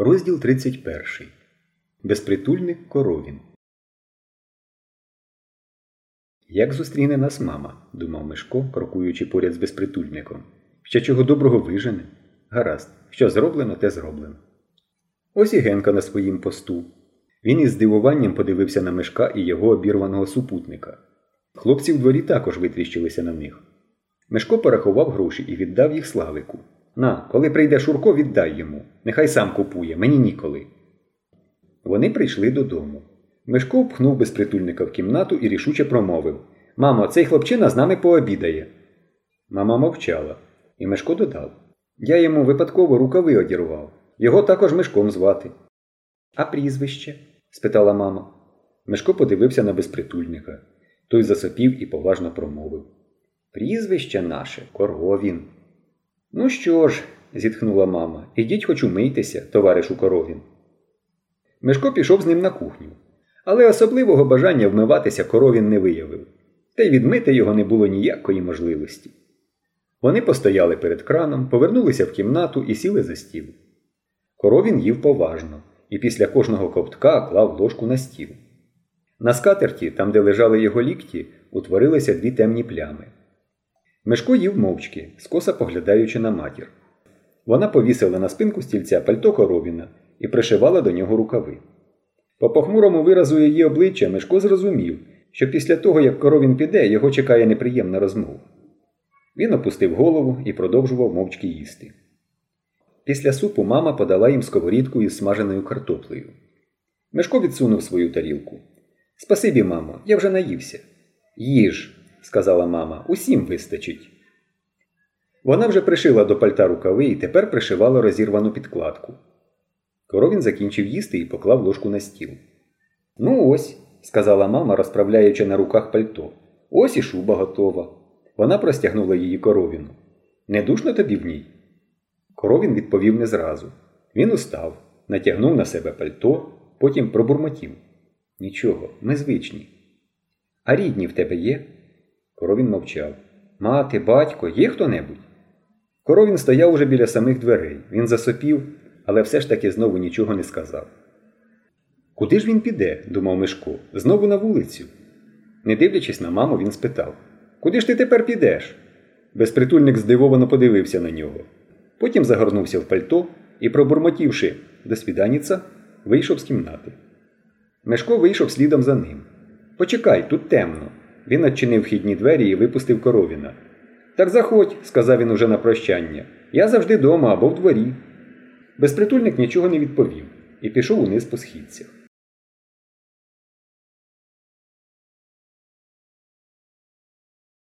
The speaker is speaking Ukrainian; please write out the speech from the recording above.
Розділ 31. Безпритульник коровін. Як зустріне нас мама, думав Мишко, крокуючи поряд з безпритульником. Ще чого доброго вижене. Гаразд, що зроблено, те зроблено. Ось і Генка на своїм посту. Він із здивуванням подивився на Мишка і його обірваного супутника. Хлопці в дворі також витріщилися на них. Мишко порахував гроші і віддав їх Славику. На, коли прийде Шурко, віддай йому. Нехай сам купує, мені ніколи. Вони прийшли додому. Мишко впхнув безпритульника в кімнату і рішуче промовив Мамо, цей хлопчина з нами пообідає. Мама мовчала, і Мишко додав Я йому випадково рукави одірвав. Його також Мишком звати. А прізвище? спитала мама. Мишко подивився на безпритульника. Той засопів і поважно промовив Прізвище наше коровін. Ну що ж, зітхнула мама, ідіть хоч умийтеся, товаришу коровін. Мишко пішов з ним на кухню, але особливого бажання вмиватися коровін не виявив, та й відмити його не було ніякої можливості. Вони постояли перед краном, повернулися в кімнату і сіли за стіл. Коровін їв поважно і після кожного ковтка клав ложку на стіл. На скатерті, там, де лежали його лікті, утворилися дві темні плями. Мишко їв мовчки, скоса поглядаючи на матір. Вона повісила на спинку стільця пальто коровіна і пришивала до нього рукави. По похмурому виразу її обличчя Мишко зрозумів, що після того, як коровін піде, його чекає неприємна розмова. Він опустив голову і продовжував мовчки їсти. Після супу мама подала їм сковорідку із смаженою картоплею. Мишко відсунув свою тарілку. Спасибі, мамо, я вже наївся. Їж, сказала мама, усім вистачить. Вона вже пришила до пальта рукави і тепер пришивала розірвану підкладку. Коровін закінчив їсти і поклав ложку на стіл. Ну ось, сказала мама, розправляючи на руках пальто. Ось і шуба готова. Вона простягнула її коровіну. Не душно тобі в ній? Коровін відповів не зразу. Він устав, натягнув на себе пальто, потім пробурмотів. Нічого, ми звичні. А рідні в тебе є? Коровін мовчав. Мати, батько, є хто небудь? Коровін стояв уже біля самих дверей. Він засопів, але все ж таки знову нічого не сказав. Куди ж він піде? думав Мишко, знову на вулицю. Не дивлячись на маму, він спитав Куди ж ти тепер підеш? Безпритульник здивовано подивився на нього. Потім загорнувся в пальто і, пробурмотівши до свіданіця, вийшов з кімнати. Мешко вийшов слідом за ним. Почекай, тут темно. Він відчинив вхідні двері і випустив коровіна. Так заходь, сказав він уже на прощання. Я завжди дома або в дворі. Безпритульник нічого не відповів і пішов униз по східцях.